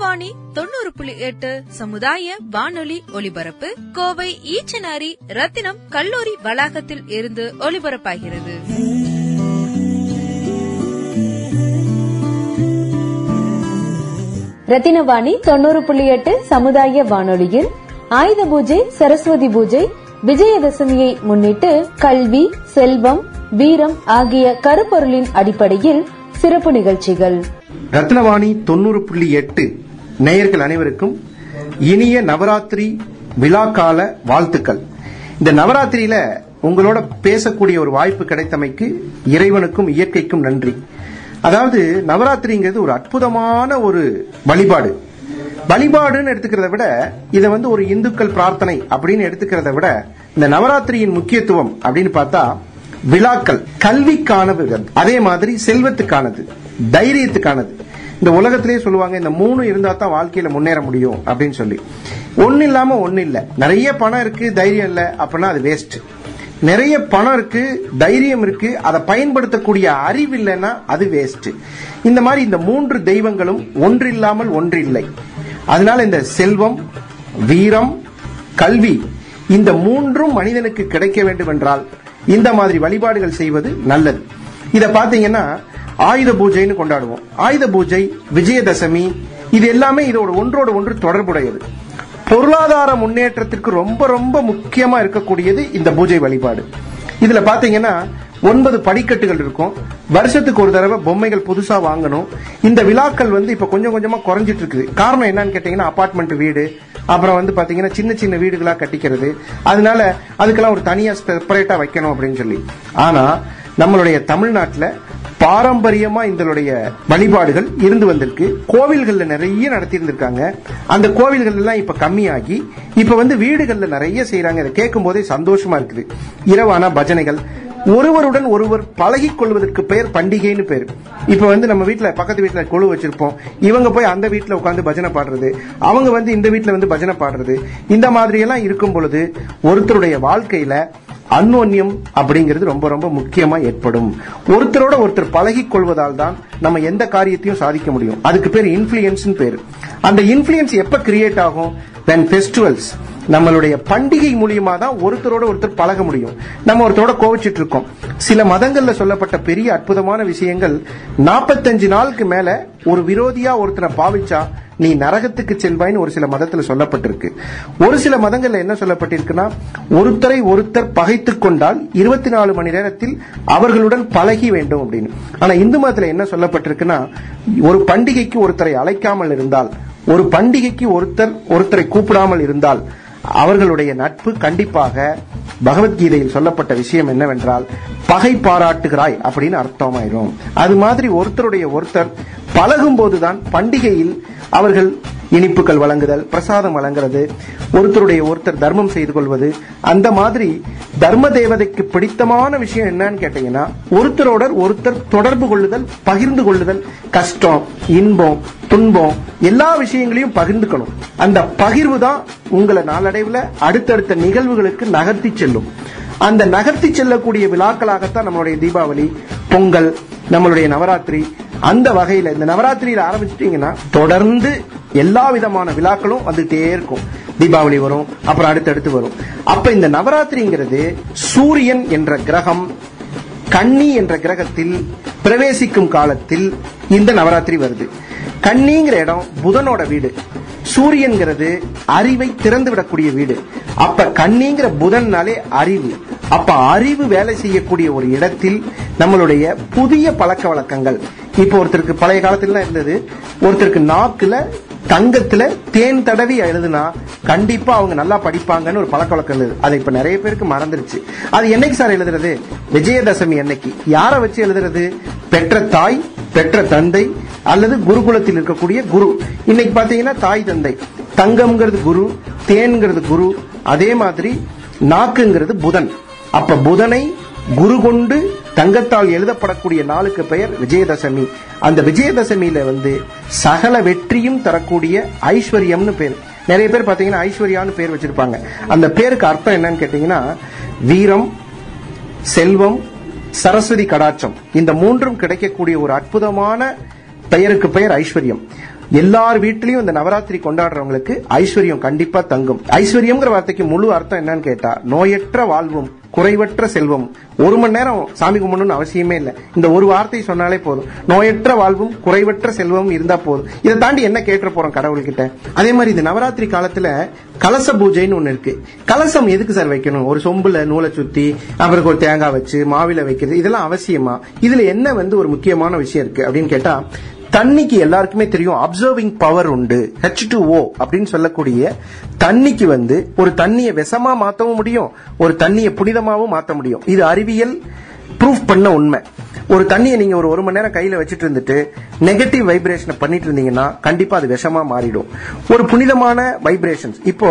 ரத்னவாணி தொண்ணூறு புள்ளி எட்டு சமுதாய வானொலி ஒலிபரப்பு கோவை ஈச்சனாரி ரத்தினம் கல்லூரி வளாகத்தில் இருந்து ஒலிபரப்பாகிறது. ரத்தினவாணி தொண்ணூறு புள்ளி எட்டு சமுதாய வானொலியில் ஆயுத பூஜை சரஸ்வதி பூஜை விஜயதசமியை முன்னிட்டு கல்வி செல்வம் வீரம் ஆகிய கருப்பொருளின் அடிப்படையில் சிறப்பு நிகழ்ச்சிகள். ரத்னவாணி தொண்ணூறு புள்ளி எட்டு நேயர்கள் அனைவருக்கும் இனிய நவராத்திரி விழாக்கால வாழ்த்துக்கள். இந்த நவராத்திரியில உங்களோட பேசக்கூடிய ஒரு வாய்ப்பு கிடைத்தமைக்கு இறைவனுக்கும் இயற்கைக்கும் நன்றி. அதாவது நவராத்திரிங்கிறது ஒரு அற்புதமான ஒரு வழிபாடு. வழிபாடுன்னு எடுத்துக்கிறத விட இதை வந்து ஒரு இந்துக்கள் பிரார்த்தனை அப்படின்னு எடுத்துக்கிறத விட இந்த நவராத்திரியின் முக்கியத்துவம் அப்படின்னு பார்த்தா விழாக்கள். கல்விக்கானது. அதே மாதிரி செல்வத்துக்கானது தைரியத்துக்கானது. இந்த உலகத்திலேயே சொல்லுவாங்க இந்த மூணு இருந்தா தான் வாழ்க்கையில முன்னேற முடியும் அப்படின்னு சொல்லி. ஒன்னு இல்லாம ஒன்னு இல்ல. நிறைய பணம் இருக்கு தைரியம் இல்ல அப்படின்னா அது வேஸ்ட் நிறைய பணம் இருக்கு தைரியம் இருக்கு அதை பயன்படுத்தக்கூடிய அறிவு இல்லைன்னா அது வேஸ்ட் இந்த மாதிரி இந்த மூன்று தெய்வங்களும் ஒன்றில்லாமல் ஒன்றில்லை அதனால இந்த செல்வம் வீரம் கல்வி இந்த மூன்றும் மனிதனுக்கு கிடைக்க வேண்டும் என்றால் இந்த மாதிரி வழிபாடுகள் செய்வது நல்லது. இத பாத்தீங்கன்னா ஆயுத பூஜைன்னு கொண்டாடுவோம். ஆயுத பூஜை விஜயதசமி இது எல்லாமே இதோட ஒன்றோடு ஒன்று தொடர்புடையது. பொருளாதார முன்னேற்றத்திற்கு ரொம்ப ரொம்ப முக்கியமா இருக்கக்கூடியது இந்த பூஜை வழிபாடு. இதுல பாத்தீங்கன்னா ஒன்பது படிக்கட்டுகள் இருக்கும். வருஷத்துக்கு ஒரு தடவை பொம்மைகள் புதுசா வாங்கணும். இந்த விழாக்கள் வந்து இப்ப கொஞ்சம் கொஞ்சமா குறைஞ்சிட்டு இருக்குது. காரணம் என்னன்னு கேட்டீங்கன்னா அபார்ட்மெண்ட் வீடு அப்புறம் வந்து பாத்தீங்கன்னா சின்ன சின்ன வீடுகளா கட்டிக்கிறது. அதனால அதுக்கெல்லாம் ஒரு தனியா செப்பரேட்டா வைக்கணும் அப்படின்னு சொல்லி. ஆனா நம்மளுடைய தமிழ்நாட்டில் பாரம்பரியமா இதனுடைய வழிபாடுகள் இருந்து வந்திருக்கு. கோவில்கள்ல நிறைய நடத்தி இருந்திருக்காங்க அந்த கோவில்கள் எல்லாம் இப்ப கம்மியாகி இப்ப வந்து வீடுகள்ல நிறைய செய்யறாங்க இதை கேட்கும் போதே சந்தோஷமா இருக்குது. இரவான பஜனைகள். ஒருவருடன் ஒருவர் பழகி கொள்வதற்கு பெயர் பண்டிகைன்னு பேர். இப்ப வந்து நம்ம வீட்டுல பக்கத்து வீட்டுல குழு வச்சிருப்போம். இவங்க போய் அந்த வீட்டுல உட்காந்து பஜனை பாடுறது. அவங்க வந்து இந்த வீட்டுல வந்து பஜனை பாடுறது. இந்த மாதிரி எல்லாம் இருக்கும் பொழுது ஒருத்தருடைய வாழ்க்கையில அன்னோன்யம் அப்படிங்கிறது ரொம்ப ரொம்ப முக்கியமா ஏற்படும். ஒருத்தரோட ஒருத்தர் பழகி கொள்வதால் தான் நம்ம எந்த காரியத்தையும் சாதிக்க முடியும். அதுக்கு பேர் இன்ஃபுளுயன்ஸ் பேர். அந்த இன்ஃபுளுயன்ஸ் எப்ப கிரியேட் ஆகும்? தென் ஃபெஸ்டிவல்ஸ் நம்மளுடைய பண்டிகை மூலியமா தான் ஒருத்தரோட ஒருத்தர் பழக முடியும். நம்ம ஒருத்தரோட கோவிச்சிட்டு இருக்கோம். சில மதங்கள்ல சொல்லப்பட்ட பெரிய அற்புதமான விஷயங்கள் நாற்பத்தஞ்சு நாளுக்கு மேல ஒரு விரோதியா ஒருத்தனை பாவிச்சா நீ நரகத்துக்கு செல்வாய்ன்னு ஒரு சில மதத்துல சொல்லப்பட்டிருக்கு. ஒரு சில மதங்கள்ல என்ன சொல்லப்பட்டிருக்குன்னா ஒருத்தரை ஒருத்தர் பகைத்துக் கொண்டால் இருபத்தி நாலு மணி நேரத்தில் அவர்களுடன் பழகி வேண்டும் அப்படின்னு. ஆனா இந்து மதத்துல என்ன சொல்லப்பட்டிருக்குன்னா ஒரு பண்டிகைக்கு ஒருத்தரை அழைக்காமல் இருந்தால் ஒரு பண்டிகைக்கு ஒருத்தர் ஒருத்தரை கூப்பிடாமல் இருந்தால் அவர்களுடைய நட்பு கண்டிப்பாக பகவத்கீதையில் சொல்லப்பட்ட விஷயம் என்னவென்றால் பகை பாராட்டுகிறாய் அப்படின்னு அர்த்தமாயிரும். அது மாதிரி ஒருத்தருடைய ஒருத்தர் பழகும் போதுதான் பண்டிகையில் அவர்கள் இனிப்புகள் வழங்குதல் பிரசாதம் வழங்குறது ஒருத்தருடைய ஒருத்தர் தர்மம் செய்து கொள்வது. அந்த மாதிரி தர்ம தேவதைக்கு பிடித்தமான விஷயம் என்னன்னு கேட்டீங்கன்னா ஒருத்தரோட ஒருத்தர் தொடர்பு கொள்ளுதல் பகிர்ந்து கொள்ளுதல் கஷ்டம் இன்பம் துன்பம் எல்லா விஷயங்களையும் பகிர்ந்துக்கணும். அந்த பகிர்வு தான் உங்களை நாளடைவில் அடுத்தடுத்த நிகழ்வுகளுக்கு நகர்த்தி செல்லும். அந்த நகர்த்தி செல்லக்கூடிய விழாக்களாகத்தான் நம்மளுடைய தீபாவளி பொங்கல் நம்மளுடைய நவராத்திரி அந்த வகையில இந்த நவராத்திரியில ஆரம்பிச்சிட்டீங்கன்னா தொடர்ந்து எல்லா விதமான விழாக்களும் வந்துட்டே இருக்கும். தீபாவளி வரும் அப்புறம் அடுத்தடுத்து வரும். அப்ப இந்த நவராத்திரிங்கிறது சூரியன் என்ற கிரகம் கன்னி என்ற கிரகத்தில் பிரவேசிக்கும் காலத்தில் இந்த நவராத்திரி வருது. கன்னிங்கிற இடம் புதனோட வீடு. சூரியன்கிறது அறிவை திறந்து விடக்கூடிய வீடு. அப்ப கண்ணிங்கிற புதன்னாலே அறிவு. அப்ப அறிவு வேலை செய்யக்கூடிய ஒரு இடத்தில் நம்மளுடைய புதிய பழக்க வழக்கங்கள். இப்போ ஒருத்தருக்கு பழைய காலத்துல இருந்தது. ஒருத்தருக்கு நாக்குல தங்கத்துல தேன் தடவி எழுதுனா கண்டிப்பா அவங்க நல்லா படிப்பாங்கன்னு ஒரு பழக்க வழக்கம் இருந்தது. அது இப்ப நிறைய பேருக்கு மறந்துருச்சு. அது என்னைக்கு சார் எழுதுறது? விஜயதசமி அன்னைக்கு. யாரை வச்சு எழுதுறது? பெற்ற தாய் பெற்ற தந்தை அல்லது குருகுலத்தில் இருக்கக்கூடிய குரு. இன்னைக்கு பாத்தீங்கன்னா தாய் தந்தை. தங்கம்ங்கிறது குரு தேன்ங்கிறது குரு அதே மாதிரி நாக்குங்கிறது புதன். அப்ப புதனை குரு கொண்டு தங்கத்தால் எழுதப்படக்கூடிய நாளுக்கு பெயர் விஜயதசமி. அந்த விஜயதசமியில வந்து சகல வெற்றியும் தரக்கூடிய ஐஸ்வர்யம்னு பேர். நிறைய பேர் பாத்தீங்கன்னா ஐஸ்வர்யான்னு பேர் வச்சிருப்பாங்க. அந்த பேருக்கு அர்த்தம் என்னன்னு கேட்டீங்கன்னா வீரம் செல்வம் சரஸ்வதி கடாட்சம். இந்த மூன்றும் கிடைக்கக்கூடிய ஒரு அற்புதமான பெயருக்கு பெயர் ஐஸ்வர்யம். எல்லார் வீட்லயும் இந்த நவராத்திரி கொண்டாடுறவங்களுக்கு ஐஸ்வர்யம் கண்டிப்பா தங்கும். ஐஸ்வர்யம்ங்கிற வார்த்தைக்கு முழு அர்த்தம் என்னன்னு கேட்டா நோயற்ற வாழ்வும் குறைவற்ற செல்வம். ஒரு மணி நேரம் சாமி கும்பிடணும்னு அவசியமே இல்லை. இந்த ஒரு வார்த்தை சொன்னாலே போதும். நோயற்ற வாழ்வும் குறைவற்ற செல்வமும் இருந்தா போதும். இதை தாண்டி என்ன கேட்டு போறோம் கடவுள்கிட்ட? அதே மாதிரி இந்த நவராத்திரி காலத்துல கலச பூஜைன்னு ஒண்ணு இருக்கு. கலசம் எதுக்கு சார் வைக்கணும்? ஒரு சொம்புல நூலை சுத்தி அப்புறம் ஒரு தேங்காய் வச்சு மாவில வைக்கிறது இதெல்லாம் அவசியமா? இதுல என்ன வந்து ஒரு முக்கியமான விஷயம் இருக்கு அப்படின்னு கேட்டா தண்ணிக்கு எல்லாருக்குமே தெரியும் அப்சர்விங் பவர் உண்டு ஹெச் டு ஓ அப்படின்னு சொல்லக்கூடிய தண்ணிக்கு வந்து ஒரு தண்ணியை விஷமா மாத்தவும் முடியும் ஒரு தண்ணியை புனிதமாவும் மாத்த முடியும். இது அறிவியல் ப்ரூஃப் பண்ண உண்மை. ஒரு தண்ணியை நீங்க ஒரு ஒரு மணி நேரம் கையில வச்சுட்டு இருந்துட்டு நெகட்டிவ் வைப்ரேஷனை பண்ணிட்டு இருந்தீங்கன்னா கண்டிப்பா அது விஷமா மாறிடும். ஒரு புனிதமான வைப்ரேஷன்ஸ் இப்போ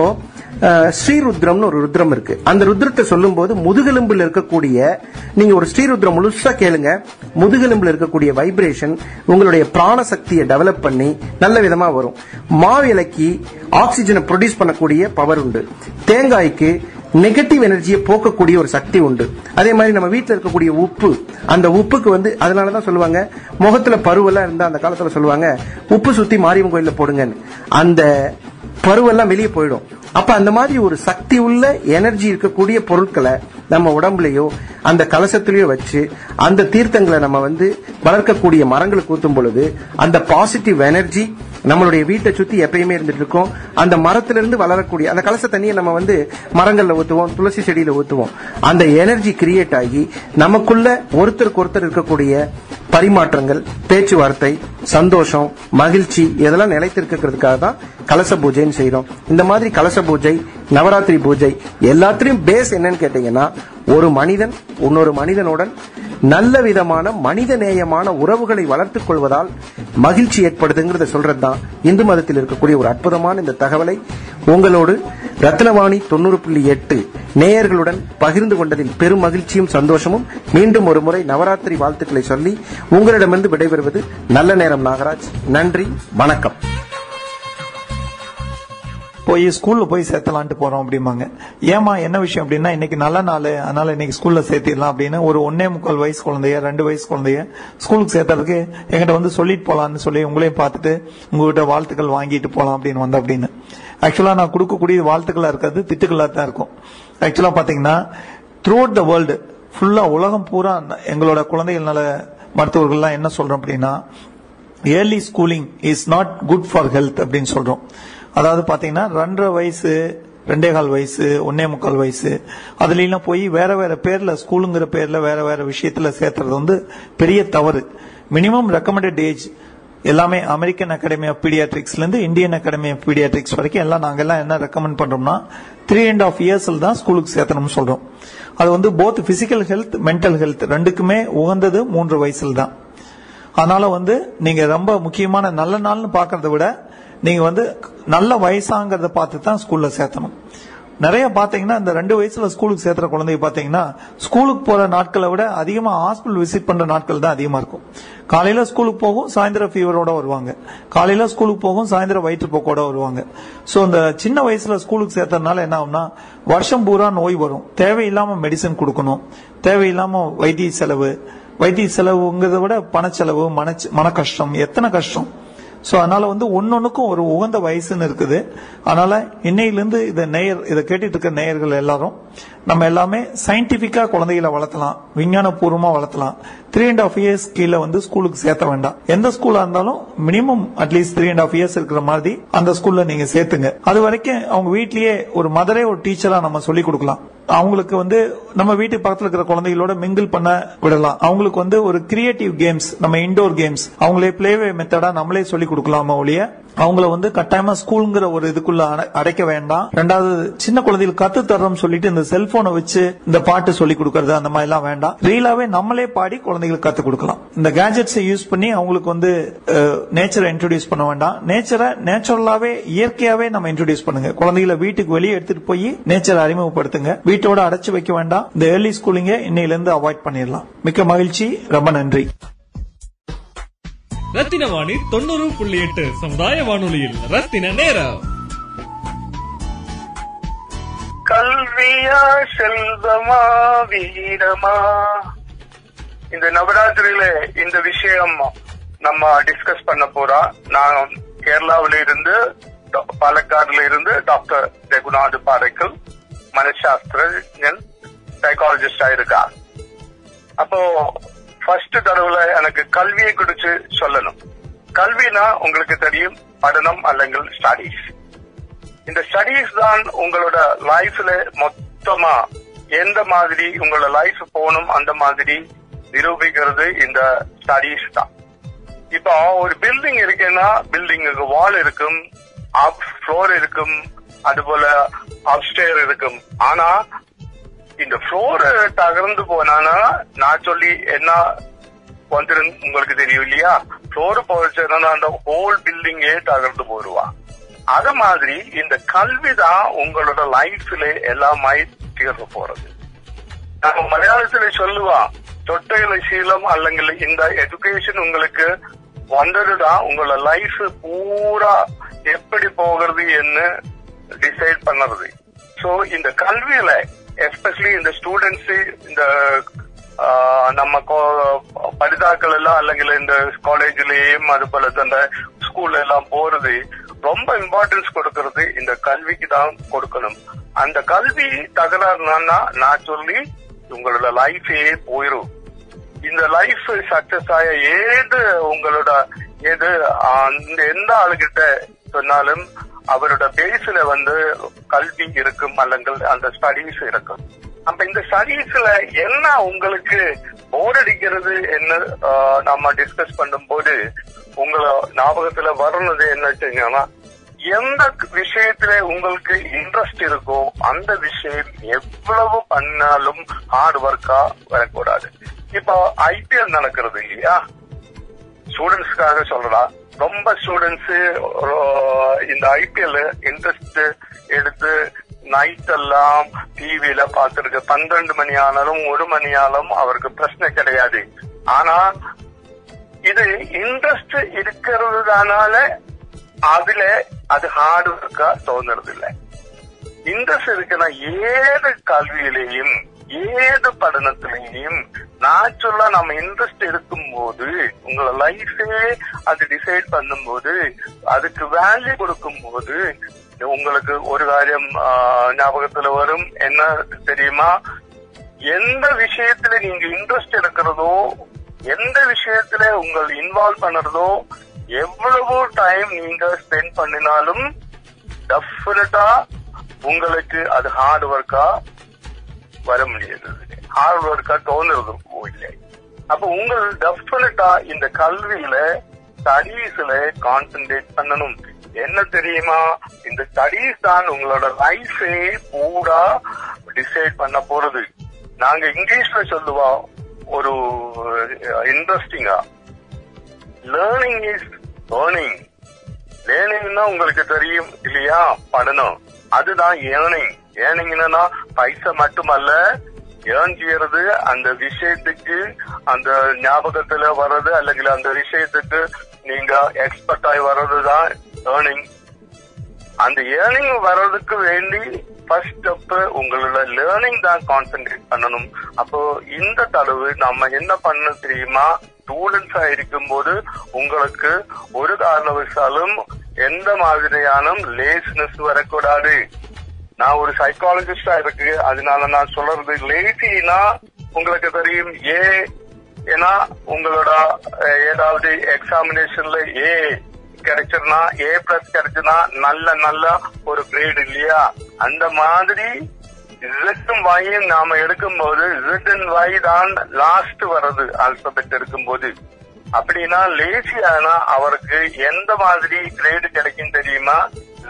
ஸ்ரீருத்ரம்னு ஒரு ருத்ரம் இருக்கு. அந்த ருத்ரத்தை சொல்லும்போது முதுகெலும்புல இருக்கக்கூடிய நீங்க ஒரு ஸ்ரீருத்ரம் முழுசா கேளுங்க. முதுகெலும்புல இருக்கக்கூடிய வைப்ரேஷன் உங்களுடைய பிராண சக்தியை டெவலப் பண்ணி நல்ல விதமா வரும். மாவிலைக்கு ஆக்சிஜனை ப்ரொடியூஸ் பண்ணக்கூடிய பவர் உண்டு. தேங்காய்க்கு நெகட்டிவ் எனர்ஜியை போக்கக்கூடிய ஒரு சக்தி உண்டு. அதே மாதிரி நம்ம வீட்டில் இருக்கக்கூடிய உப்பு அந்த உப்புக்கு வந்து அதனால தான் சொல்லுவாங்க முகத்துல பருவெல்லாம் இருந்தா அந்த காலத்துல சொல்லுவாங்க உப்பு சுத்தி மாரியம்மன் கோயிலில் போடுங்கன்னு. அந்த பருவெல்லாம் வெளியே போயிடும். அப்ப அந்த மாதிரி ஒரு சக்தி உள்ள எனர்ஜி இருக்கக்கூடிய பொருட்களை நம்ம உடம்புலயோ அந்த கலசத்திலயோ வச்சு அந்த தீர்த்தங்களை நம்ம வந்து வளர்க்கக்கூடிய மரங்களுக்கு ஊத்தும் பொழுது அந்த பாசிட்டிவ் எனர்ஜி நம்மளுடைய வீட்டை சுத்தி எப்பயுமே இருந்துட்டு இருக்கோம். அந்த மரத்திலிருந்து வளரக்கூடிய அந்த கலச தண்ணியை நம்ம வந்து மரங்கள்ல ஊத்துவோம் துளசி செடியில ஊத்துவோம். அந்த எனர்ஜி கிரியேட் ஆகி நமக்குள்ள ஒருத்தருக்கு ஒருத்தர் இருக்கக்கூடிய பரிமாற்றங்கள் பேச்சுவார்த்தை சந்தோஷம் மகிழ்ச்சி இதெல்லாம் நிலைத்திருக்கிறதுக்காக தான் கலச பூஜைன்னு செய்யறோம் இந்த மாதிரி கலச பூஜை நவராத்திரி பூஜை எல்லாத்திலையும் பேஸ் என்னன்னு கேட்டீங்கன்னா ஒரு மனிதன் இன்னொரு மனிதனுடன் நல்ல விதமான மனித நேயமான உறவுகளை வளர்த்துக் கொள்வதால் மகிழ்ச்சி ஏற்படுதுங்கிறத சொல்றதுதான். இந்து மதத்தில் இருக்கக்கூடிய ஒரு அற்புதமான இந்த தகவலை உங்களோடு ரத்னவாணி தொண்ணூறு புள்ளி எட்டு நேயர்களுடன் பகிர்ந்து கொண்டதில் பெரும் மகிழ்ச்சியும் சந்தோஷமும். மீண்டும் ஒரு முறை நவராத்திரி வாழ்த்துக்களை சொல்லி உங்களிடமிருந்து விடைபெறுவது நல்ல நேரம் நாகராஜ். நன்றி வணக்கம். போய் ஸ்கூல்ல போய் சேர்த்தலான்ட்டு போறோம் அப்படிம்பாங்க. ஏமா என்ன விஷயம் அப்படின்னா இன்னைக்கு நல்ல நாள் அதனால இன்னைக்கு ஸ்கூல்ல சேர்த்திடலாம் அப்படின்னு ஒரு ஒன்னே முக்கால் வயசு குழந்தைய ரெண்டு வயசு குழந்தைய ஸ்கூலுக்கு சேர்த்ததுக்கு எங்கிட்ட வந்து சொல்லிட்டு போலாம்னு சொல்லி உங்களையும் பார்த்துட்டு உங்ககிட்ட வாழ்த்துக்கள் வாங்கிட்டு போலாம் அப்படின்னு வந்த அப்படின்னு. ஆக்சுவலா நான் கொடுக்கக்கூடிய வாழ்த்துக்களா இருக்காது திட்டுகளா தான் இருக்கும். ஆக்சுவலா பாத்தீங்கன்னா த்ரூ த வேர்ல்டு ஃபுல்லா உலகம் பூரா எங்களோட குழந்தைகள் நல மருத்துவர்கள்லாம் என்ன சொல்றோம் அப்படின்னா early schooling is not good for health அப்படின்னு சொல்றோம். அதாவது பாத்தீங்கன்னா ரெண்டரை வயசு ரெண்டே கால் வயசு ஒன்னே முக்கால் வயசு அதுலாம் போய் வேற வேற பேர்ல ஸ்கூலுங்கிற பேர்ல வேற வேற விஷயத்துல சேர்த்துறது வந்து பெரிய தவறு. மினிமம் ரெக்கமெண்டட் ஏஜ் எல்லாமே அமெரிக்கன் அகாடமி ஆஃப் பீடியாட்ரிக்ஸ்ல இருந்து இந்தியன் அகாடமி ஆஃப் பீடியாட்ரிக்ஸ் வரைக்கும் எல்லாம் நாங்க எல்லாம் என்ன ரெக்கமெண்ட் பண்றோம்னா த்ரீ அண்ட் ஆஃப் இயர்ஸ்ல தான் ஸ்கூலுக்கு சேர்த்தணும்னு சொல்றோம். அது வந்து both physical health mental health ரெண்டுக்குமே உகந்தது மூன்று வயசுல தான். அதனால வந்து நீங்க ரொம்ப முக்கியமான நல்ல நாள்னு பாக்குறத விட நீங்க வந்து நல்ல வயசாங்கிறத பார்த்து தான் ஸ்கூல்ல சேர்த்தணும். நிறைய பாத்தீங்கன்னா இந்த ரெண்டு வயசுல ஸ்கூலுக்கு சேர்த்துற குழந்தைய பாத்தீங்கன்னா ஸ்கூலுக்கு போற நாட்களை விட அதிகமா ஹாஸ்பிட்டல் விசிட் பண்ற நாட்கள் தான் அதிகமா இருக்கும். காலையில ஸ்கூலுக்கு போகும் சாயந்தரம் ஃபீவரோட வருவாங்க. காலையில ஸ்கூலுக்கு போகும் சாயந்தரம் வயிற்றுப்போக்கோட வருவாங்க. சோ இந்த சின்ன வயசுல ஸ்கூலுக்கு சேர்த்ததுனால என்ன ஆகும்னா வருஷம் பூரா நோய் வரும். தேவையில்லாம மெடிசன் கொடுக்கணும். தேவையில்லாம வைத்திய செலவு. வைத்திய செலவுங்கிறத விட பணச்செலவு மன மன கஷ்டம் எத்தனை கஷ்டம்? ஸோ அதனால வந்து ஒன்னொன்னுக்கும் ஒரு உகந்த வயசுன்னு இருக்குது. அதனால இன்னையிலேருந்து இதை நேயர் இதை கேட்டுட்டு இருக்க நேயர்கள் எல்லாரும் நம்ம எல்லாமே சயின்டிபிக்கா குழந்தைகளை வளர்த்தலாம். விஞ்ஞானபூர்வமா வளர்த்தலாம். த்ரீ அண்ட் ஆஃப் இயர்ஸ் கீழே வந்து ஸ்கூலுக்கு சேர்த்த வேண்டாம். எந்த ஸ்கூலா இருந்தாலும் minimum at least three and half years இருக்கிற மாதிரி அந்த ஸ்கூல்ல நீங்க சேர்த்துங்க. அது வரைக்கும் அவங்க வீட்லயே ஒரு மதரே ஒரு டீச்சரா நம்ம சொல்லிக் கொடுக்கலாம். அவங்களுக்கு வந்து நம்ம வீட்டு பக்கத்தில் இருக்கிற குழந்தைகளோட மிங்கிள் பண்ண விடலாம். அவங்களுக்கு வந்து ஒரு கிரியேட்டிவ் கேம்ஸ் நம்ம இண்டோர் கேம்ஸ் அவங்களே பிளேவே மெத்தடா நம்மளே சொல்லி கொடுக்கலாமா ஒழிய அவங்கள வந்து கட்டாயமா ஸ்கூலுங்கிற ஒரு இதுக்குள்ள அடைக்க வேண்டாம். ரெண்டாவது சின்ன குழந்தைகள் கத்து தர்றோம் சொல்லிட்டு இந்த செல்போனை வச்சு இந்த பாட்டு சொல்லி கொடுக்கறது அந்த மாதிரி எல்லாம் வேண்டாம். ரீலாவே நம்மளே பாடி குழந்தைகளுக்கு கத்து கொடுக்கலாம். இந்த கேஜெட்ஸை யூஸ் பண்ணி அவங்களுக்கு வந்து நேச்சரை இன்ட்ரோடியூஸ் பண்ண வேண்டாம். நேச்சரை நேச்சுரலாவே இயற்கையாவே நம்ம இன்ட்ரோடியூஸ் பண்ணுங்க. குழந்தைகளை வீட்டுக்கு வெளியே எடுத்துட்டு போய் நேச்சரை அறிமுகப்படுத்துங்க. வீட்டோட அடைச்சு வைக்க வேண்டாம். இந்த ஏர்லி ஸ்கூலிங்க இன்னையில இருந்து அவாய்ட் பண்ணிடலாம். மிக்க மகிழ்ச்சி. ரொம்ப நன்றி. ரத்தின வாணி தொண்ணூறு புள்ளி எட்டு சமுதாய வானொலியில் ரத்தின நேரம். கல்வியா செல்வமா வீரமா இந்த நவராத்திரியில இந்த விஷயம் நம்ம டிஸ்கஸ் பண்ண போறோம் நான் கேரளாவில இருந்து பாலக்காடுல இருந்து டாக்டர் ரகுநாத் பாறைக்கல் மனசாஸ்திரன் சைக்காலஜிஸ்டா இருக்கா அப்போ ஃபர்ஸ்ட் தடவுல எனக்கு கல்வியை குறிச்சு சொல்லணும். கல்வினா உங்களுக்கு தெரியும் படனம் அல்லங்கள் ஸ்டடீஸ் இந்த ஸ்டடீஸ் தான் உங்களோட லைஃப்ல மொத்தமா எந்த மாதிரி உங்களோட லைஃப் போகணும் அந்த மாதிரி நிரூபிக்கிறது இந்த ஸ்டடீஸ் தான். இப்போ ஒரு பில்டிங் இருக்குன்னா பில்டிங்குக்கு வால் இருக்கும் அப் ஃப்ளோர் இருக்கும் அதுபோல அப்ஸ்டேர் இருக்கும். ஆனா இந்த ஃப்ளோர் தகர்ந்து போனானா நான் சொல்லி என்ன வந்துடும் உங்களுக்கு தெரியும் இல்லையா? ஃப்ளோர் போச்சுன்னா அந்த ஹோல் பில்டிங்கே தகர்ந்து போடுவா அத மாதிரி இந்த கல்வி தான் உங்களோட லைஃப்ல எல்லாமே தீர்வு போறது. நம்ம மலையாளத்துல சொல்லுவா தொட்டையில சீலம் அல்லங்கில் இந்த எஜுகேஷன் உங்களுக்கு வந்ததுதான் உங்களோட லைஃப் பூரா எப்படி போகிறது என்று டிசைட் பண்ணுறது. சோ இந்த கல்வியில எஸ்பெஷலி இந்த ஸ்டூடெண்ட்ஸ் இந்த ஆஹ், நம்ம கோ- படிதாக்கள் எல்லாம் அல்லங்கில் இந்த காலேஜ்லயும் அது போல அந்த ஸ்கூல்ல எல்லாம் போறது ரொம்ப இம்பார்ட்டன்ஸ் கொடுக்கறது இந்த கல்விக்கு தான் கொடுக்கணும். அந்த கல்வி தகராறுனா நான் சொல்லி உங்களோட லைஃபே போயிரும். இந்த லைஃப் சக்சஸ் ஆய ஏது உங்களோட எது அந்த எந்த ஆளுகிட்ட சொன்னாலும் அவரோட பேஸ்ல வந்து கல்வி இருக்கும் அல்லங்கள் அந்த ஸ்டடீஸ் இருக்கும். அப்ப இந்த ஸ்டடீஸ்ல என்ன உங்களுக்கு போர் அடிக்கிறது என்ன நம்ம டிஸ்கஸ் பண்ணும்போது உங்களை ஞாபகத்துல வர்றது என்ன எந்த விஷயத்துல உங்களுக்கு இன்ட்ரெஸ்ட் இருக்கோ அந்த விஷயம் எவ்வளவு பண்ணாலும் ஹார்ட் ஒர்க்கா வரக்கூடாது. இப்போ ஐபிஎல் நடக்கிறது இல்லையா? ஸ்டூடெண்ட்ஸ்க்காக சொல்றா ரொம்ப ஸ்டூடெண்ட்ஸ் இந்த ஐபிஎல் இன்ட்ரெஸ்ட் எடுத்து நைட் எல்லாம் டிவியில பார்த்திருக்கு பன்னிரண்டு மணி ஆனாலும் ஒரு மணி ஆனாலும் அவருக்கு பிரச்சனை கிடையாது. ஆனா இது இன்ட்ரெஸ்ட் இருக்கிறதுனால அதுல அது ஹார்ட் ஒர்க்கா தோணுறது இல்லை இன்ட்ரெஸ்ட் இருக்குன்னா ஏது கல்வியிலையும் ஏது படனத்திலையும் நேச்சுரலா நம்ம இன்ட்ரெஸ்ட் இருக்கும்போது உங்களோட லைஃபே அது டிசைட் பண்ணும்போது அதுக்கு வேல்யூ கொடுக்கும் போது உங்களுக்கு ஒரு காரியம் ஆஹ், ஞாபகத்துல வரும்? என்ன தெரியுமா? எந்த விஷயத்துல நீங்க இன்ட்ரெஸ்ட் எடுக்கிறதோ எந்த விஷயத்துல உங்கள் இன்வால்வ் பண்ணுறதோ எவ்வளவு டைம் நீங்க ஸ்பெண்ட் பண்ணினாலும் டெஃபினட்டா உங்களுக்கு அது ஹார்ட் ஒர்க்கா வர முடியாது. ஹார்ட் ஒர்க்கா தோணுறது இல்லை அப்ப உங்கள் டெஃபினட்டா இந்த கல்வியில ஸ்டடீஸ்ல கான்சென்ட்ரேட் பண்ணணும். என்ன தெரியுமா? இந்த ஸ்டடீஸ் தான் உங்களோட லைஃபே பூரா டிசைட் பண்ண போறது. நாங்க இங்கிலீஷ்ல சொல்லுவோம் ஒரு இன்ட்ரெஸ்டிங்கா லேர்னிங் இஸ் ஏர்னிங் லேர்னிங்னா உங்களுக்கு தெரியும் இல்லையா? படணும் அதுதான் ஏர்னிங் ஏனீங்கன்னா பைசா மட்டுமல்ல ஏன் செய்யறது? அந்த விஷயத்துக்கு அந்த ஞாபகத்துல வர்றது அல்லது அந்த விஷயத்துக்கு நீங்க எக்ஸ்பர்ட் ஆகி வர்றதுதான் ஏர்னிங் அந்த ஏர்னிங் வர்றதுக்கு வேண்டி ஃபர்ஸ்ட் ஸ்டெப் உங்களோட லேர்னிங் தான் கான்சென்ட்ரேட் பண்ணணும். அப்போ இந்த தடவு நம்ம என்ன பண்ண தெரியுமா? ஸ்டூடெண்ட்ஸா இருக்கும் போது உங்களுக்கு ஒரு காரணவசாலும் எந்த மாதிரியான லேஸ்னஸ் வரக்கூடாது. நான் ஒரு சைக்காலஜிஸ்டா இருக்கு. அதனால நான் சொல்றது லேசினா உங்களுக்கு தெரியும். ஏ ஏன்னா உங்களோட ஏதாவது எக்ஸாமினேஷன்ல ஏ கிடைச்சிருந்தா ஏ பிளஸ் கிடைச்சுனா நல்ல நல்ல ஒரு கிரேடு இல்லையா? அந்த மாதிரி இசட்டும் வாயும் நாம எடுக்கும்போது இசட் அண்ட் வாய் தான் லாஸ்ட் வர்றது ஆல்பபெட் இருக்கும்போது அப்படின்னா லேசியானா அவருக்கு எந்த மாதிரி கிரேடு கிடைக்கும் தெரியுமா?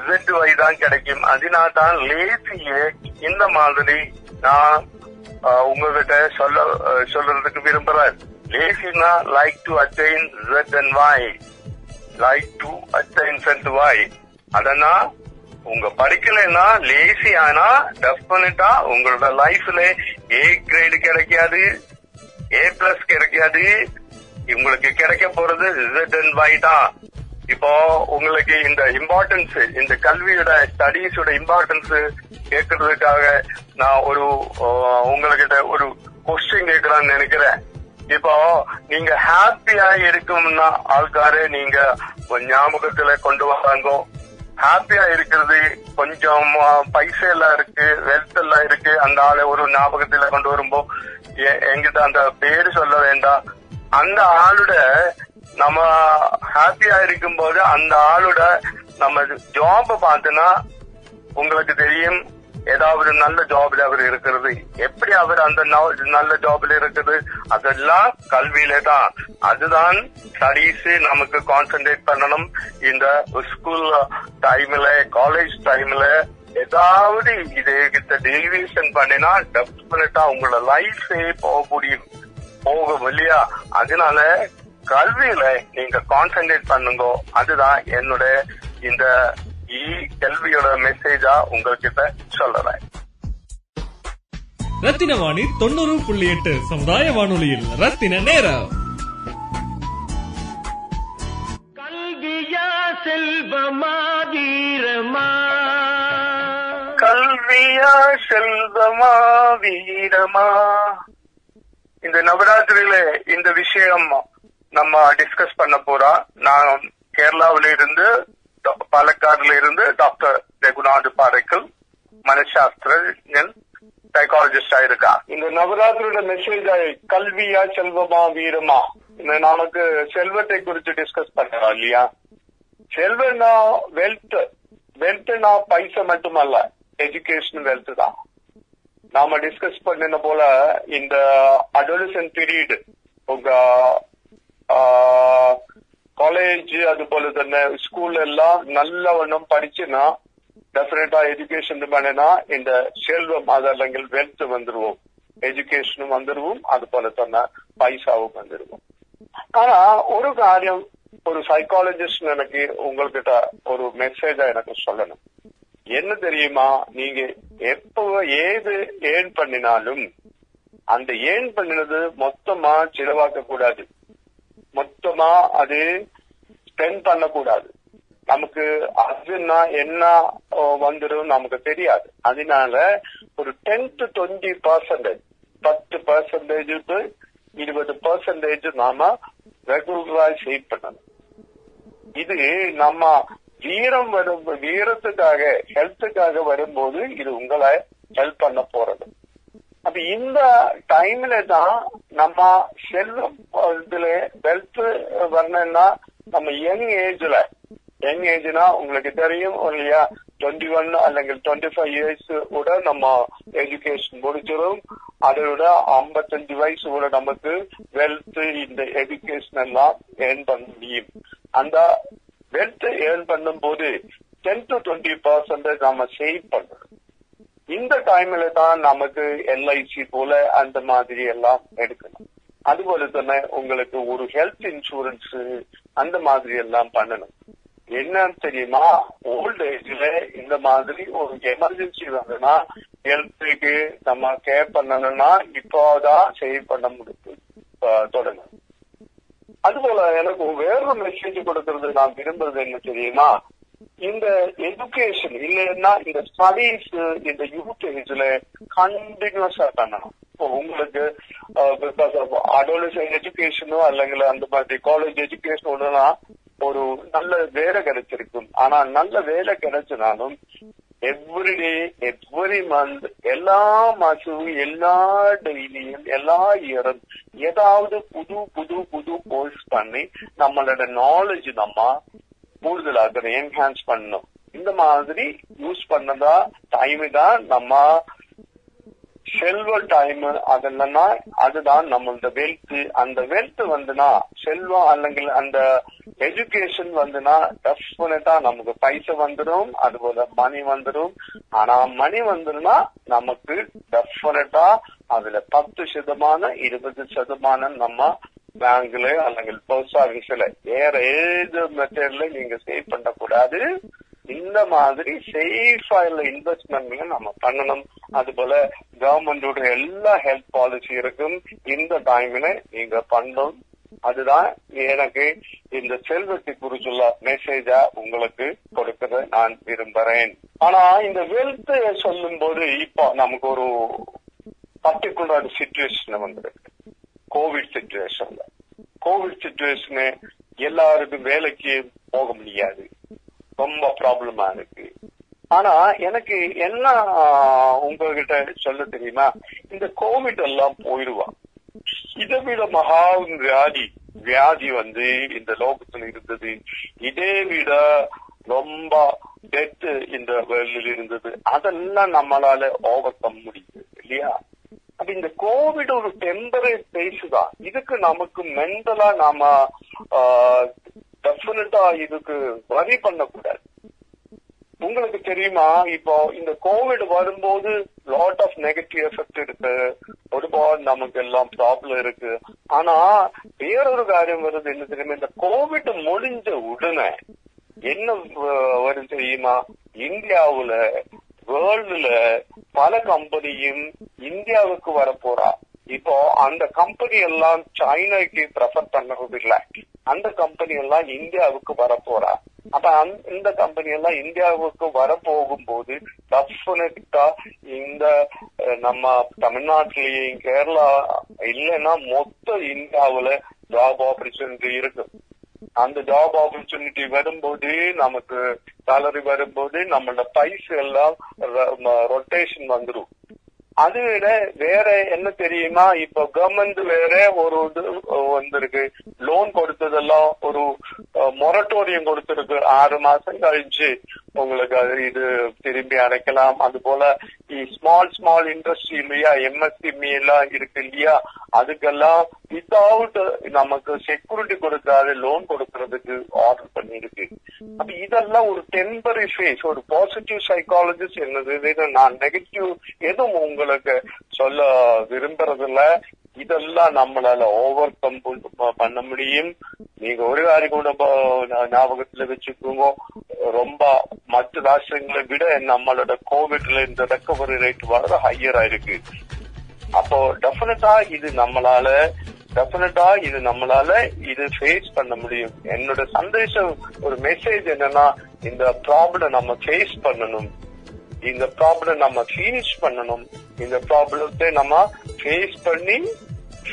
Z Y தான் கிடைக்கும். அதனால தான் லேசியே இந்த மாதிரி நான் உங்ககிட்ட சொல்ல சொல்றதுக்கு விரும்புறேன். லேசினா like to attain Z and Y. Like to attain Z Y. அதனா உங்க படிக்கலைன்னா லேசி ஆனா டெஃபினட்டா உங்களோட லைஃப்ல ஏ கிரேடு கிடைக்காது ஏ பிளஸ் கிடைக்காது. உங்களுக்கு கிடைக்க போறது Z அண்ட் Y தான். இப்போ உங்களுக்கு இந்த இம்பார்ட்டன்ஸ் இந்த கல்வியோட ஸ்டடீஸோட இம்பார்ட்டன்ஸ் கேட்கறதுக்காக நான் ஒரு உங்ககிட்ட ஒரு கொஸ்டின் கேட்கலாம்னு நினைக்கிறேன். இப்போ நீங்க ஹாப்பியா இருக்கும்னா ஆள்காரு நீங்க ஞாபகத்துல கொண்டு வராங்க ஹாப்பியா இருக்கிறது கொஞ்சம் பைசா எல்லாம் இருக்கு வெல்த் எல்லாம் இருக்கு அந்த ஆளை ஒரு ஞாபகத்துல கொண்டு வரும்போ எ- என்கிட்ட அந்த பேரு சொல்ல வேண்டாம். அந்த ஆளுட நம்ம ஹாப்பியா இருக்கும்போது அந்த ஆளோட நம்ம ஜாப் பார்த்தோன்னா உங்களுக்கு தெரியும் ஏதாவது நல்ல ஜாப்ல அவர் இருக்கிறது. எப்படி அவர் அந்த நல்ல ஜாப்ல இருக்குது? அதெல்லாம் கல்வியில தான். அதுதான் ஸ்டடீஸ் நமக்கு கான்சென்ட்ரேட் பண்ணணும். இந்த ஸ்கூல் டைம்ல காலேஜ் டைம்ல ஏதாவது இது டெலிவிஷன் பண்ணினா டெஃபினட்டா உங்களோட லைஃபே போக முடியும் போகும் இல்லையா? அதனால கல்வியில நீங்க கான்சென்ட்ரேட் பண்ணுங்க அதுதான் என்னோட இந்த கல்வியோட மெசேஜா உங்ககிட்ட சொல்றேன். ரத்தின வாணி தொண்ணூறு புள்ளி எட்டு சமுதாய வானொலியில். ரத்தின நேரம். கல்வியா செல்வமா வீரமா? கல்வியா செல்வமா வீரமா? இந்த நவராத்திரியில இந்த விஷயம் நம்ம டிஸ்கஸ் பண்ண போறோம் நான் கேரளாவில இருந்து பாலக்காடுல இருந்து டாக்டர் ரகுநாத் பாறைக்கல் மனசாஸ்திரன் சைக்காலஜிஸ்டா இருக்கா இந்த நவராத்திரியோட மெசேஜ் கல்வியா செல்வமா வீரமா? இந்த நமக்கு செல்வத்தை குறித்து டிஸ்கஸ் பண்ணலாம் இல்லையா? செல்வம்னா வெல்த் வெல்த்னா பைசா மட்டுமல்ல எஜுகேஷன் வெல்த் தான். நாம டிஸ்கஸ் பண்ணின போல இந்த அடோலசன் பீரியட் உங்க காலேஜ் அது போல தானே ஸ்கூல் எல்லாம் நல்லவண்ணம் படிச்சுன்னா டெஃபினட்டா எஜுகேஷன் பண்ணினா இந்த செல்வம் அது അല്ലെങ്കിൽ வெல்த் வந்துருவோம் எஜுகேஷனும் வந்துருவோம் அது போல தானே பைசாவும் வந்துருவோம் ஆனா ஒரு காரியம் ஒரு சைக்காலஜிஸ்ட் எனக்கு உங்ககிட்ட ஒரு மெசேஜா எனக்கு சொல்லணும் என்ன தெரியுமா நீங்க எப்போ ஏது ஏன் பண்ணினாலும் அந்த ஏன் பண்ணினது மொத்தமா செலவாக்க கூடாது மொத்தமா அது ஸ்பெண்ட் பண்ணக்கூடாது. நமக்கு அதுன்னா என்ன வந்துடும் நமக்கு தெரியாது. அதனால ஒரு டென் டு டுவெண்ட்டி பர்சன்டேஜ் பத்து பர்சன்டேஜ் இருபது பர்சன்டேஜ் நாம ரெகுலரா சேவ் பண்ணணும். இது நம்ம வீரம் வரும் வீரத்துக்காக ஹெல்த்துக்காக வரும்போது இது உங்களை ஹெல்ப் பண்ண போறது. அப்ப இந்த டைம்ல தான் நம்ம செல்வ இதுல வெல்த் வரணும்னா நம்ம யங் ஏஜ்ல யங் ஏஜ்னா உங்களுக்கு தெரியும் இல்லையா? டுவெண்ட்டி ஒன் அல்லது டுவெண்ட்டி ஃபைவ் இயர்ஸ் கூட நம்ம எஜுகேஷன் முடிச்சிடும் அதோட விட ஐம்பத்தஞ்சு வயசு கூட நமக்கு வெல்த் இந்த எஜுகேஷன் எல்லாம் ஏர்ன் பண்ண முடியும். அந்த வெல்த் ஏர்ன் பண்ணும் போது டென் டு டுவெண்ட்டி பர்சன்டேஜ் நம்ம சேவ் பண்றோம் இந்த டைம்ல தான் நமக்கு எல்ஐசி போல அந்த மாதிரி எல்லாம் எடுக்கணும். அதுபோல தானே உங்களுக்கு ஒரு ஹெல்த் இன்சூரன்ஸ் அந்த மாதிரி எல்லாம் பண்ணணும். என்ன தெரியுமா? ஓல்ட் ஏஜ்ல இந்த மாதிரி ஒரு எமர்ஜென்சி வந்ததுன்னா ஹெல்த்துக்கு நம்ம கேர் பண்ணணும்னா இப்போதான் சேவ் பண்ண முடியும். அஹ், அதுபோல எனக்கு வேறொரு மெசேஜ் கொடுக்கறது நான் விரும்புறது என்ன தெரியுமா? இந்த எஜுகேஷன் இல்லைன்னா இந்த ஸ்டடீஸ் இந்த யூட்டேஜ்ல கண்டினியூஸா பண்ணணும். இப்போ உங்களுக்கு பிகாஸ் ஆஃப் அடோலசன் எஜுகேஷனோ அல்லது அந்த மாதிரி காலேஜ் எஜுகேஷன் ஒண்ணுனா ஒரு நல்ல வேலை கிடைச்சிருக்கும். ஆனா நல்ல வேலை கிடைச்சனாலும் எவ்ரிடே எவ்ரி மந்த் எல்லா மாசமும் எல்லா டெய்லியும் எல்லா இயரும் ஏதாவது புது புது புது கோர்ஸ் பண்ணி நம்மளோட நாலேஜ் நம்ம கூடுதலா அதை என்ஹான்ஸ் பண்ணணும். இந்த மாதிரி யூஸ் பண்ணதா டைம் தான் நம்ம செல்வ டைம் அதெல்லாம் அதுதான் நம்மளோட வெல்த் அந்த வெல்த் வந்துனா செல்வம் அல்லங்கில் அந்த எஜுகேஷன் வந்துனா டெஃபினட்டா நமக்கு பைசா வந்துடும் அதுபோல மணி வந்துடும் ஆனா மணி வந்துருனா நமக்கு டெஃபினட்டா அதுல பத்து சதமானம் இருபது சதமானம் நம்ம பேங்க்ல அல்லது போஸ்ட் ஆபீஸ்ல வேற ஏது மெத்தட்ல நீங்க சேவ் பண்ணக்கூடாது. இந்த மாதிரி சேஃபா இல்ல இன்வெஸ்ட்மெண்ட்ல நம்ம பண்ணணும். அது போல கவர்மெண்டோட எல்லா ஹெல்த் பாலிசி இருக்கும் இந்த டைம்ல நீங்க பண்ணணும். அதுதான் எனக்கு இந்த செல்வத்தை குறிச்சுள்ள மெசேஜா உங்களுக்கு கொடுக்கறத நான் விரும்புறேன். ஆனா இந்த வெல்த் சொல்லும் போது இப்போ நமக்கு ஒரு பர்டிகுலர் சுச்சுவேஷன் வந்துரு கோவிட் சுச்சுவேஷன்ல கோவிட் சுச்சுவேஷனு எல்லாருக்கும் வேலைக்கு போக முடியாது. ரொம்ப ப்ராப்ளமா இருக்கு. ஆனா எனக்கு என்ன உங்ககிட்ட சொல்ல தெரியுமா? இந்த கோவிட் எல்லாம் போயிடுவான் இதை விட மகா வியாதி வியாதி வந்து இந்த லோகத்துல இருந்தது. இதே விட ரொம்ப டெத் இந்த வேர்ல்டில் இருந்தது. அதெல்லாம் நம்மளால ஓவர் கம் முடியுது இல்லையா? அப்ப இந்த கோவிட் ஒரு டெம்பரரி பேஸ் தான். இதுக்கு நமக்கு மென்டலா நாம டெஃபினட்டா இதுக்கு வரி பண்ணக்கூடாது. உங்களுக்கு தெரியுமா? இப்போ இந்த கோவிட் வரும்போது லாட் ஆஃப் நெகட்டிவ் எஃபெக்ட் இருக்கு. ஒருபாடு நமக்கு எல்லாம் ப்ராப்ளம் இருக்கு. ஆனா வேறொரு காரியம் வருது. என்ன தெரியுமா? இந்த கோவிட் முடிஞ்ச உடனே என்ன வரும் தெரியுமா? இந்தியாவுல வேர்ல்டுல பல கம்பெனியும் இந்தியாவுக்கு வரப்போறா. இப்போ அந்த கம்பெனி எல்லாம் சைனாக்கு ப்ரெஃபர் பண்ணுறது இல்ல. அந்த கம்பெனி எல்லாம் இந்தியாவுக்கு வரப்போறா. அப்ப இந்த கம்பெனி எல்லாம் இந்தியாவுக்கு வர போகும்போது டெஃபினட்டா இந்த நம்ம தமிழ்நாட்டிலேயும் கேரளா இல்லைன்னா மொத்த இந்தியாவுல ஜாப் ஆப்பர்ச்சுனிட்டி இருக்கு. அந்த ஜாப் ஆப்பர்ச்சுனிட்டி வரும்போது நமக்கு சேலரி வரும்போது நம்மளோட பைஸ் எல்லாம் ரொட்டேஷன் வந்துடும் அது விட வேற என்ன தெரியுமா? இப்ப கவர்மெண்ட் வேற ஒரு இது வந்திருக்கு. லோன் கொடுத்ததெல்லாம் ஒரு மொரட்டோரியம் கொடுத்திருக்கு. ஆறு மாசம் கழிச்சு உங்களுக்கு அது இது திரும்பி அடைக்கலாம். அது போல ஸ்மால் ஸ்மால் இண்டஸ்ட்ரி இல்லையா? எம்எஸ்எம்இ எல்லாம் இருக்கு இல்லையா? அதுக்கெல்லாம் வித்தவுட் நமக்கு செக்யூரிட்டி கொடுக்காத லோன் கொடுக்கறதுக்கு ஆர்டர் பண்ணிருக்கு. அப்ப இதெல்லாம் ஒரு டெம்பரரி ஃபேஸ் ஒரு பாசிட்டிவ் சைக்காலஜிஸ்ட் என்னது? நான் நெகட்டிவ் எதுவும் உங்களுக்கு சொல்ல விரும்புறதுல இதெல்லாம் நம்மளால ஓவர் கம் பண்ண முடியும். நீங்க ஒரு காரியம் கூட ஞாபகத்துல வச்சுக்கோங்க. ரொம்ப மற்ற ராஷ்டிரங்களை விட நம்மளோட கோவிட்ல இந்த ரெக்கவரி ரேட் வர ஹையரா இருக்கு. அப்போ டெபினட்டா இது நம்மளால டெபினட்டா இது நம்மளால இது ஃபேஸ் பண்ண முடியும். என்னோட சந்தேஷம் ஒரு மெசேஜ் என்னன்னா இந்த ப்ராப்ளம் நம்ம ஃபேஸ் பண்ணணும். இந்த ப்ராப்ளம் நம்ம ஃபினிஷ் பண்ணணும். இந்த ப்ராப்ளத்தை நம்ம ஃபேஸ் பண்ணி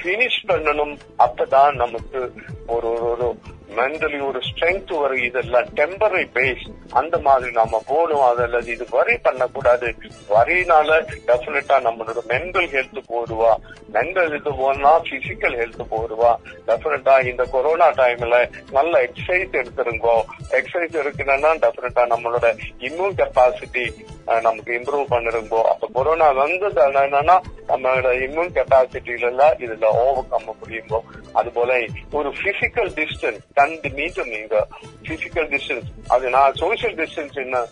ஃபினிஷ் பண்ணணும். அப்பதான் நமக்கு ஒரு ஒரு மென்டலி ஒரு ஸ்ட்ரென்த் வரும். இதெல்லாம் டெம்பரரி பேஸ் அந்த மாதிரி நாம போகணும். அதில் இது வரி பண்ணக்கூடாது. வரினால டெஃபினட்டா நம்மளோட மென்டல் ஹெல்த் போடுவா. மென்டல் ஹெல்த் போனா பிசிக்கல் ஹெல்த் போடுவா. டெஃபினட்டா இந்த கொரோனா டைம்ல நல்ல எக்ஸசைஸ் எடுத்துருங்கோ. எக்ஸசைஸ் இருக்குன்னா டெஃபினட்டா நம்மளோட இம்யூன் கெப்பாசிட்டி நமக்கு இம்ப்ரூவ் பண்ணிருக்கோம் அப்ப கொரோனா வந்தது என்னன்னா நம்மளோட இம்யூன் கெப்பாசிட்டில எல்லாம் இதுல ஓவர் முடியுமோ அது போல ஒரு பிசிக்கல் டிஸ்டன்ஸ் ரெண்டு மீட்டர் நீங்க பிசிக்கல் டிஸ்டன்ஸ் அது நான் சோசியல் டிஸ்டன்ஸ் என்ன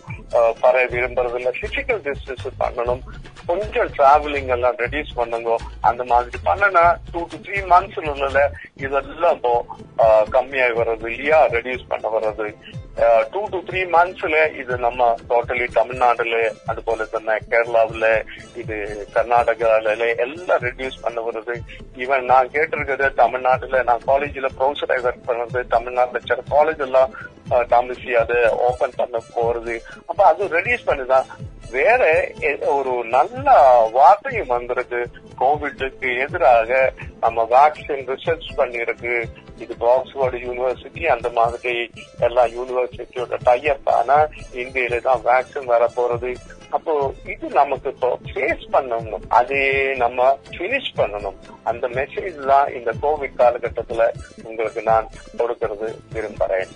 பர விரும்புறது இல்ல பிசிக்கல் டிஸ்டன்ஸ் பண்ணணும். கொஞ்சம் டிராவலிங் எல்லாம் ரெடியூஸ் பண்ணுங்க அந்த மாதிரி பண்ணனா டூ டு த்ரீ மந்த்ஸ்ல உள்ள இதெல்லாம் இப்போ கம்மியாகி வர்றது இல்லையா ரெடியூஸ் பண்ண வர்றது. டூ டு த்ரீ மந்த்ஸ்ல இது நம்ம டோட்டலி தமிழ்நாடுல அது போல തന്നെ கேரளாவுல இது கர்நாடகால எல்லாம் ரெடியூஸ் பண்ண வருது ஈவன் நான் கேட்டிருக்கிறது தமிழ்நாட்டுல நான் காலேஜ்ல ப்ரொஃபஸரா ஒர்க் பண்ணது தமிழ்நாட்டுல சில காலேஜ் எல்லாம் தாமசி அதை ஓபன் பண்ண போறது அப்ப அது ரெடியூஸ் பண்ணுதான் வேற ஒரு நல்ல வார்த்தையும் வந்துருக்கு கோவிட்டுக்கு எதிராக நம்ம வேக்சின் ரிசர்ச் பண்ணிருக்கு. இது ஆக்ஸ்போர்டு யூனிவர்சிட்டி அந்த மாதிரி எல்லா யூனிவர்சிட்டியோட டைப் ஆனா இந்தியில தான் வேக்சின் வர போறது அப்போ இது நமக்கு இப்போ ஃபேஸ் பண்ணணும். அதே நம்ம பினிஷ் பண்ணணும். அந்த மெசேஜ் தான் இந்த கோவிட் காலகட்டத்துல உங்களுக்கு நான் கொடுக்கறது விரும்புறேன்.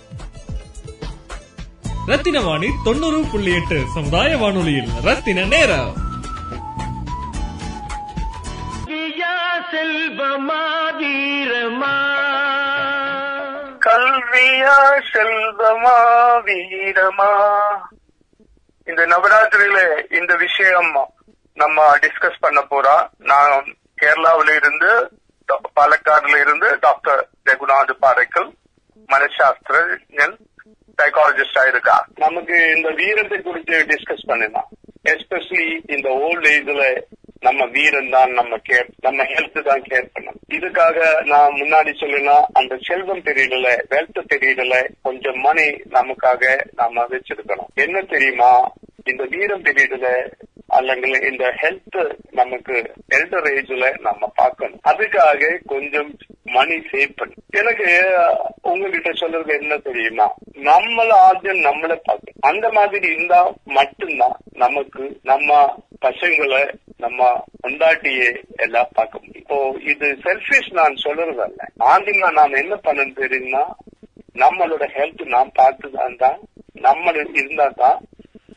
ரத்தின வாணி தொண்ணூறு புள்ளி எட்டு சமுதாய வானொலியில் ரத்தின நேரம். செல்வமா வீரமா? கல்வியா செல்வமா வீரமா? இந்த நவராத்திரியில இந்த விஷயம் நம்ம டிஸ்கஸ் பண்ண போறோம் நான் கேரளாவில இருந்து பாலக்காடுல இருந்து டாக்டர் ரகுநாத் பாறைக்கல் மனசாஸ்திரஞன் சைக்காலஜிஸ்டா இருக்கா நமக்கு இந்த வீரத்தை குறித்து டிஸ்கஸ் பண்ணலாம் எஸ்பெஷலி இந்த ஓல்ட் ஏஜ்ல நம்ம வீரம் தான் நம்ம கேர் நம்ம ஹெல்த் தான் கேர் பண்ணணும். இதுக்காக நான் முன்னாடி சொல்லினா அந்த செல்வம் தெரியல வெல்த் தெரியல கொஞ்சம் மணி நமக்காக நாம வச்சிருக்கணும். என்ன தெரியுமா? இந்த வீரம் தெரியல அல்லங்க இந்த ஹெல்த் நமக்கு எல்டர் ஏஜ்ல நம்ம பார்க்கணும். அதுக்காக கொஞ்சம் மணி சேவ் பண்ணு. எனக்கு உங்ககிட்ட சொல்றது என்ன தெரியுமா? நம்மள ஆദ്യം நம்மள பார்க்க அந்த மாதிரி இருந்தா மட்டும்தான் நமக்கு நம்ம பசங்களை நம்ம கொண்டாட்டியே எல்லாம் பார்க்க முடியும். இப்போ இது செல்ஃபிஷ் நான் சொல்றதல்ல ஆதிமா ஆந்திமா நாம் என்ன பண்ணணும் தெரியுமா? நம்மளோட ஹெல்த் நாம் பார்த்துதான் தான் நம்ம இருந்தா தான்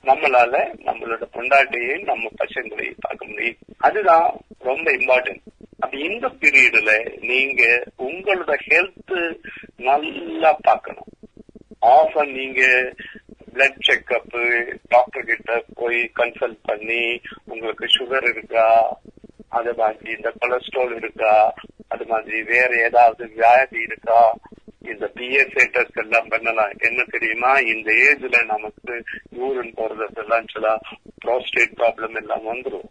நம்மளால நம்மளோட பொண்டாட்டியையும் நம்ம பசங்களையும் பார்க்க முடியும். அதுதான் ரொம்ப இம்பார்ட்டன்ட் அப்ப இந்த பீரியட்ல நீங்க உங்களோட ஹெல்த் நல்லா பார்க்கணும். ஆஃபன் நீங்க பிளட் செக்அப் டாக்டர் கிட்ட போய் கன்சல்ட் பண்ணி உங்களுக்கு சுகர் இருக்கா அது மாதிரி இந்த கொலஸ்ட்ரால் இருக்கா அது மாதிரி வேற ஏதாவது வியாதி இருக்கா இந்த பிஎஸ்ஏ டெஸ்ட் எல்லாம் பண்ணலாம். என்ன தெரியுமா? இந்த ஏஜ்ல நமக்கு யூரின் போறதெல்லாம் சில ப்ரோஸ்டேட் ப்ராப்ளம் எல்லாம் வந்துரும்.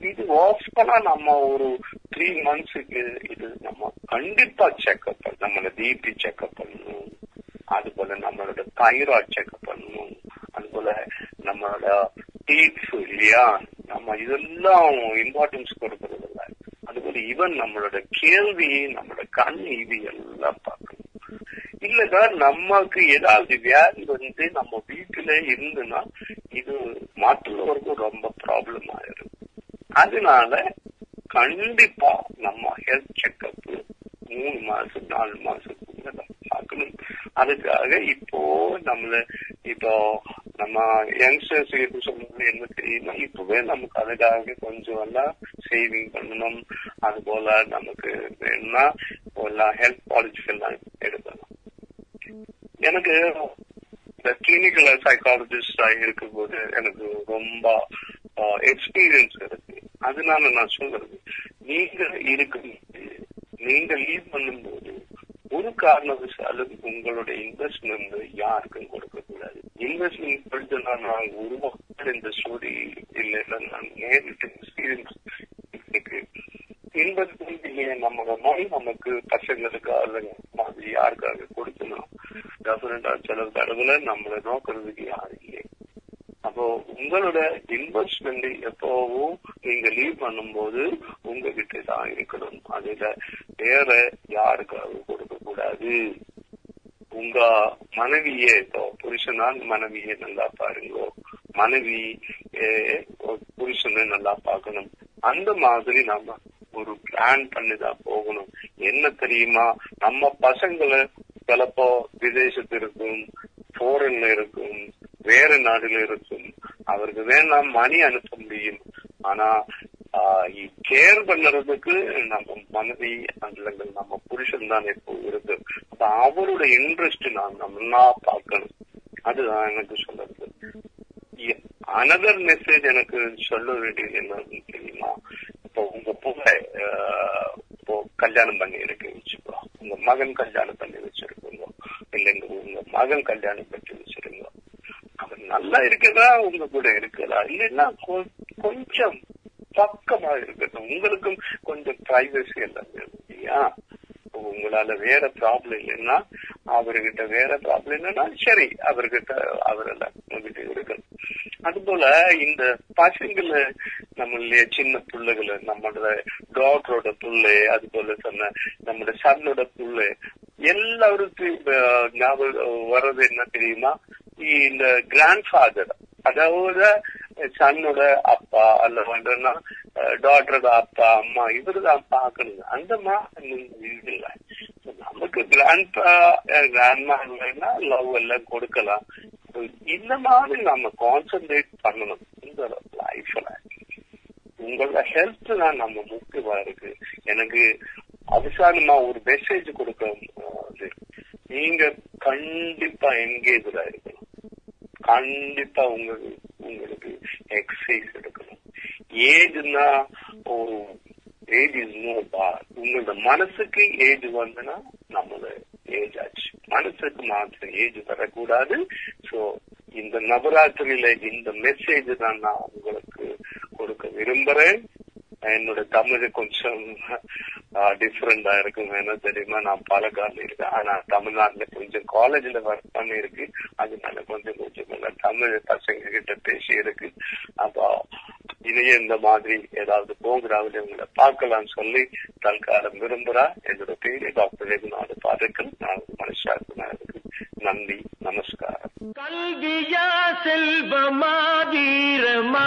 இது வாஸ்பனா நம்ம ஒரு த்ரீ மந்த்ஸுக்கு இது நம்ம கண்டிப்பா செக்அப் பண்ணணும். நம்மளோட பிபி செக்அப் பண்ணணும். அது போல நம்மளோட தைராய்ட் செக்அப் பண்ணணும். அது போல நம்மளோட டீட்ஸ் இல்லையா? நம்ம இதெல்லாம் இம்பார்ட்டன்ஸ் கொடுக்கறது இல்லை. அது போல ஈவன் நம்மளோட கேள்வி நம்மளோட கண் இது எல்லாம் பார்க்கணும். இல்லதா நமக்கு ஏதாவது வியாதி வந்து நம்ம வீட்டுல இருந்துன்னா இது மாற்றுள்ளவருக்கும் ரொம்ப ப்ராப்ளம் ஆயிரும். அதனால கண்டிப்பா நம்ம ஹெல்த் செக்அப் மூணு மாசம் நாலு மாசத்துக்கு பார்க்கணும். அதுக்காக இப்போ நம்மள இப்போ நம்ம யங்ஸ்டர்ஸ் எப்படி சொல்றது என்ன தெரியுமா? இப்பவே நமக்கு அதுக்காக கொஞ்சம் எல்லாம் சேவிங் பண்ணணும். அது போல நமக்கு வேணும்னா எல்லாம் ஹெல்த் பாலிசி எல்லாம் எடுக்கணும் எனக்கு இந்த கிளினிக்கல் சைக்காலஜிஸ்டா இருக்கும்போது எனக்கு ரொம்ப எக்ஸ்பீரியன்ஸ் இருக்கு. அதனால நான் சொல்றது. நீங்க இருக்கும் நீங்க லீவ் பண்ணும்போது ஒரு காரணவசாலும் உங்களோட இன்வெஸ்ட்மெண்ட் யாருக்கும் கொடுக்க கூடாது. இன்வெஸ்ட்மெண்ட் படிச்சா நான் ஒரு மக்கள் இந்த ஸ்டோரி இல்லைன்னா நான் நேரிட்டு எக்ஸ்பீரியன்ஸ் இன்வெஸ்ட்மெண்ட் இல்லையே நம்ம மொழி நமக்கு பசங்களுக்கு அல்லது மாதிரி யாருக்காக கொடுக்கணும்? டெஃபினட்டா சில தடவை நம்மளை நோக்கிறதுக்கு யாரும் இல்லை. அப்போ உங்களோட இன்வெஸ்ட்மெண்ட் எப்பவும் நீங்க லீவ் பண்ணும்போது உங்ககிட்ட தான் இருக்கணும். அதுல வேற யாருக்காக கொடுக்க கூடாது. உங்க மனைவியே இப்போ புருஷனால் மனைவியை நல்லா பாருங்க. மனைவி புருஷனை நல்லா பார்க்கணும். அந்த மாதிரி நாம ஒரு பிளான் பண்ணிதான் போகணும். என்ன தெரியுமா? நம்ம பசங்களை சிலப்போ விதேசத்து இருக்கும் போரன்ல இருக்கும் வேற நாடுல இருக்கும். அவருக்கு வேணாம் மணி அனுப்ப முடியும். ஆனா கேர் பண்ணுறதுக்கு நம்ம மனைவி அண்டங்கள் நம்ம புருஷன் தான் இப்போ இருக்கு. அப்ப அவரோட இன்ட்ரெஸ்ட் நான் நம்ம பார்க்கணும். அதுதான் எனக்கு சொல்றது. அனதர் மெசேஜ் எனக்கு சொல்ல வேண்டியது என்னன்னு தெரியுமா? இப்போ உங்க புகை இப்போ கல்யாணம் பண்ணி இருக்கு வச்சுக்கோ. உங்க மகன் கல்யாணம் பண்ணி வச்சிருக்கோம் இல்லைங்க உங்க மகன் கல்யாணம் பண்ணி நல்லா இருக்கிறதா உங்க கூட இருக்கிறதா? இல்லைன்னா கொஞ்சம் பக்கமா இருக்கட்டும். உங்களுக்கும் கொஞ்சம் பிரைவசி எல்லாம் இல்லையா? உங்களால வேற ப்ராப்ளம் இல்லைன்னா அவர்கிட்ட வேற ப்ராப்ளம் இல்லைன்னா சரி அவர்கிட்ட அவரெல்லாம் உங்ககிட்ட இருக்கணும். அது போல இந்த பசங்களை நம்மளுடைய சின்ன பிள்ளைகளை நம்மளோட டாக்டரோட புள்ளை அது போல சொன்ன நம்மளோட சன்னோட புள்ளை எல்லாருக்கும் ஞாபகம் வர்றது என்ன தெரியுமா? இந்த கிராண்ட் ஃபாதர் அதாவது சன்னோட அப்பா அல்ல வேண்டா டாக்டரோட அப்பா அம்மா இவரு தான் பாக்கணும் அந்த மாதிரி இல்லை. நமக்கு கிராண்ட் கிராண்ட்மா இல்லைன்னா லவ் எல்லாம் கொடுக்கலாம். இந்த மாதிரி நம்ம கான்சென்ட்ரேட் பண்ணணும். இந்த லைஃப்ல உங்களோட ஹெல்த் தான் நம்ம முக்கியமா இருக்கு. எனக்கு அவசானமா ஒரு மெசேஜ் கொடுக்க நீங்க கண்டிப்பா என்கேஜா இருக்கணும் கண்டிப்பா உங்களுக்கு உங்களுக்கு எக்ஸசைஸ் எடுக்கணும். ஏஜ்னா ஒரு ஏஜ் இஸ் நோ பார் உங்களோட மனசுக்கு ஏஜ் வந்துன்னா நம்மளோட ஏஜ் ஆச்சு. மனசுக்கு மாத்திரம் ஏஜ் வரக்கூடாது. சோ இந்த நவராத்திரியில இந்த மெசேஜ் தான் நான் உங்களுக்கு கொடுக்க விரும்புறேன். என்னோட தமிழ் கொஞ்சம் டிஃப்ரெண்டா இருக்கும் என்ன தெரியுமா? நான் பாலக்காடுல இருக்கேன். ஆனா தமிழ்நாட்டுல கொஞ்சம் காலேஜ்ல ஒர்க் பண்ணி இருக்கு அதனால கொஞ்சம் கொஞ்சம் நல்லா தமிழ் பசங்க கிட்ட பேசி இருக்கு அப்போ இனிய இந்த மாதிரி ஏதாவது போகிறாவில் உங்களை பார்க்கலாம் சொல்லி தற்காலம் விரும்புறா. என்னோட பேரு டாக்டர் ரகுநாத பாதுக்கள் நான் ஒரு இருக்கு நன்றி நமஸ்காரம். கல்வியா செல்வமா வீரமா?